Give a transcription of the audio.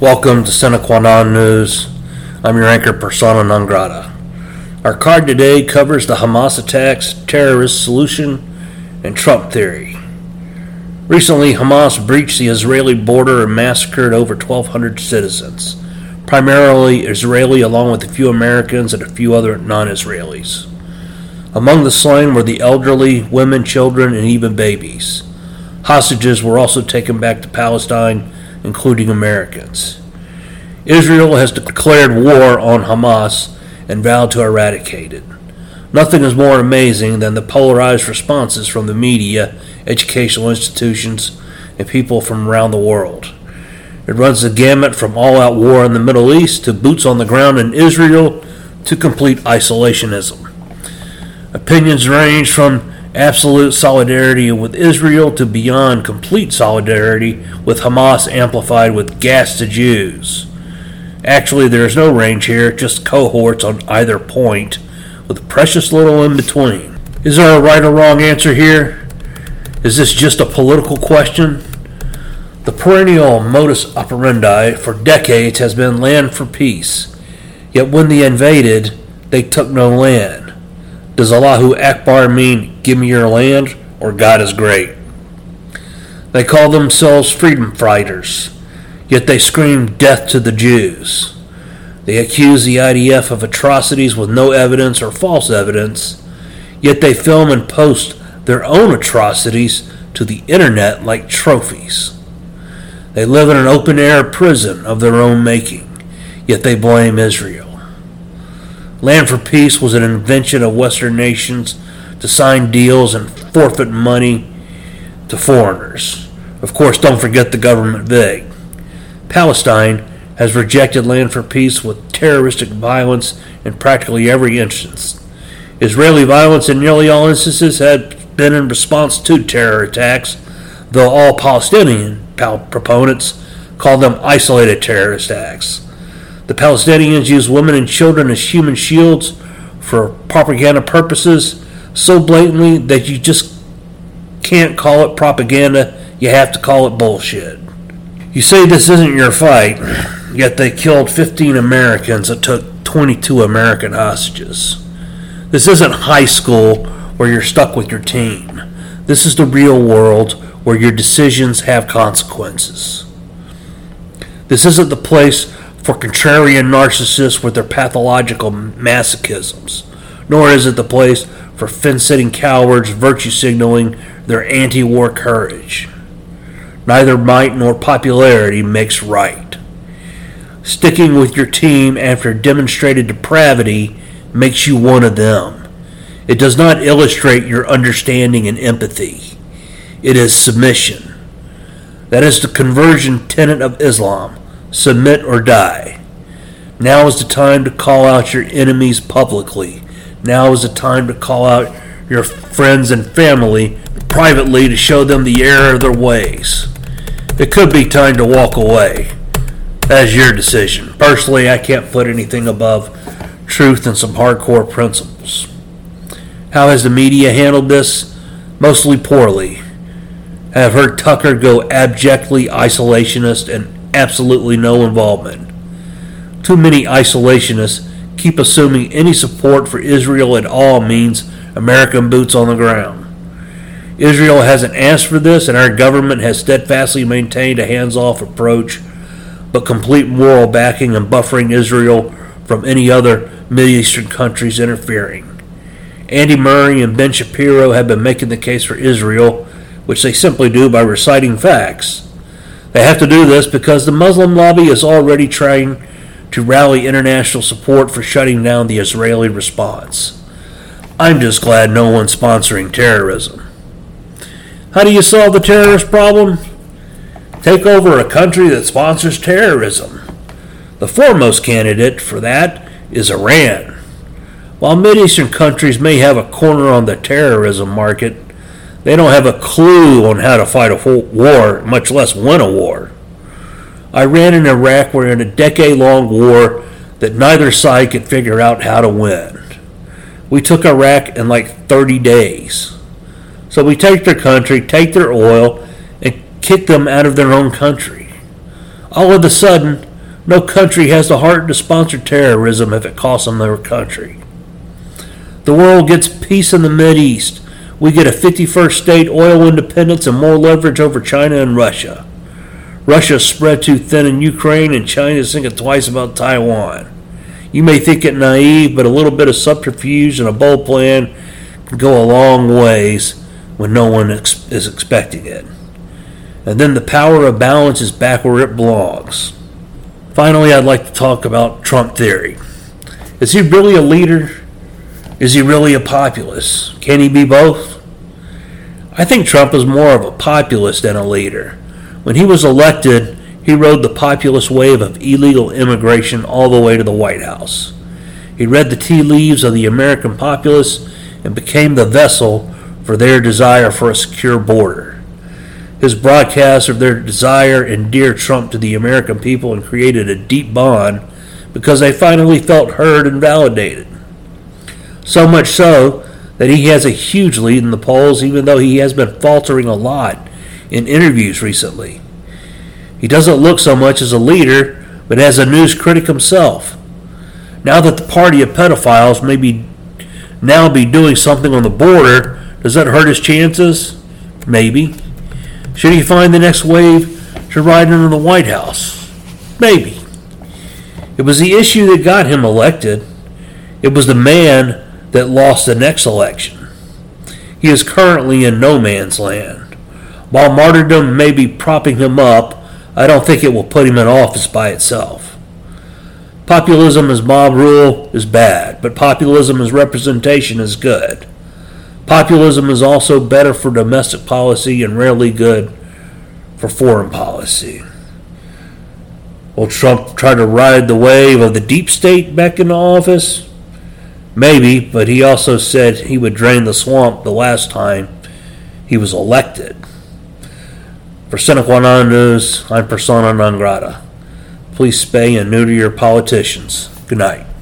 Welcome to Sine Qua Non News. I'm your anchor, Persona Non Grata. Our card today covers the Hamas attacks, terrorist solution, and Trump theory. Recently, Hamas breached the Israeli border and massacred over 1,200 citizens, primarily Israeli, along with a few Americans and a few other non Israelis. Among the slain were the elderly, women, children, and even babies. Hostages were also taken back to Palestine, including Americans. Israel has declared war on Hamas and vowed to eradicate it. Nothing is more amazing than the polarized responses from the media, educational institutions, and people from around the world. It runs the gamut from all out war in the Middle East to boots on the ground in Israel to complete isolationism. Opinions range from absolute solidarity with Israel to beyond complete solidarity with Hamas amplified with gas to Jews. Actually, there is no range here, just cohorts on either point, with precious little in between. Is there a right or wrong answer here? Is this just a political question? The perennial modus operandi for decades has been land for peace. Yet when they invaded, they took no land. Does Allahu Akbar mean, give me your land, or God is great? They call themselves freedom fighters, yet they scream death to the Jews. They accuse the IDF of atrocities with no evidence or false evidence, yet they film and post their own atrocities to the internet like trophies. They live in an open air prison of their own making, yet they blame Israel. Land for Peace was an invention of Western nations to sign deals and forfeit money to foreigners. Of course, don't forget the government VIG. Palestine has rejected Land for Peace with terroristic violence in practically every instance. Israeli violence in nearly all instances had been in response to terror attacks, though all Palestinian proponents call them isolated terrorist acts. The Palestinians use women and children as human shields for propaganda purposes so blatantly that you just can't call it propaganda, you have to call it bullshit. You say this isn't your fight, yet they killed 15 Americans and took 22 American hostages. This isn't high school where you're stuck with your team. This is the real world where your decisions have consequences. This isn't the place for contrarian narcissists with their pathological masochisms, nor is it the place for fence sitting cowards virtue signaling their anti war courage. Neither might nor popularity makes right. Sticking with your team after demonstrated depravity makes you one of them. It does not illustrate your understanding and empathy. It is submission. That is the conversion tenet of Islam submit or die. Now is the time to call out your enemies publicly. Now is the time to call out your friends and family privately to show them the error of their ways. It could be time to walk away. That is your decision. Personally, I can't put anything above truth and some hardcore principles. How has the media handled this? Mostly poorly. I have heard Tucker go abjectly isolationist and absolutely no involvement. Too many isolationists keep assuming any support for Israel at all means American boots on the ground. Israel hasn't asked for this, and our government has steadfastly maintained a hands off approach, but complete moral backing and buffering Israel from any other Middle Eastern countries interfering. Andy Murray and Ben Shapiro have been making the case for Israel, which they simply do by reciting facts. They have to do this because the Muslim lobby is already trying to rally international support for shutting down the Israeli response. I'm just glad no one's sponsoring terrorism. How do you solve the terrorist problem? Take over a country that sponsors terrorism. The foremost candidate for that is Iran. While Mideastern countries may have a corner on the terrorism market, they don't have a clue on how to fight a war, much less win a war. Iran and Iraq were in a decade long war that neither side could figure out how to win. We took Iraq in like 30 days. So we take their country, take their oil, and kick them out of their own country. All of a sudden, No country has the heart to sponsor terrorism if it costs them their country. The world gets peace in the Mideast. We get a 51st state oil independence and more leverage over China and Russia. Russia's spread too thin in Ukraine, and China's thinking twice about Taiwan. You may think it naive, but a little bit of subterfuge and a bold plan can go a long ways when no one ex- is expecting it. And then the power of balance is back where it belongs. Finally, I'd like to talk about Trump theory. Is he really a leader? Is he really a populist? Can he be both? I think Trump is more of a populist than a leader. When he was elected, he rode the populist wave of illegal immigration all the way to the White House. He read the tea leaves of the American populace and became the vessel for their desire for a secure border. His broadcasts of their desire endeared Trump to the American people and created a deep bond because they finally felt heard and validated. So much so that he has a huge lead in the polls, even though he has been faltering a lot in interviews recently. He doesn't look so much as a leader, but as a news critic himself. Now that the party of pedophiles may be now be doing something on the border, does that hurt his chances? Maybe. Should he find the next wave to ride into the White House? Maybe. It was the issue that got him elected. It was the man that lost the next election. He is currently in no man's land. While martyrdom may be propping him up, I don't think it will put him in office by itself. Populism as mob rule is bad, but populism as representation is good. Populism is also better for domestic policy and rarely good for foreign policy. Will Trump try to ride the wave of the deep state back into office? Maybe, but he also said he would drain the swamp the last time he was elected. For Qua Non News, I'm persona non grata. Please spay and neuter your politicians. Good night.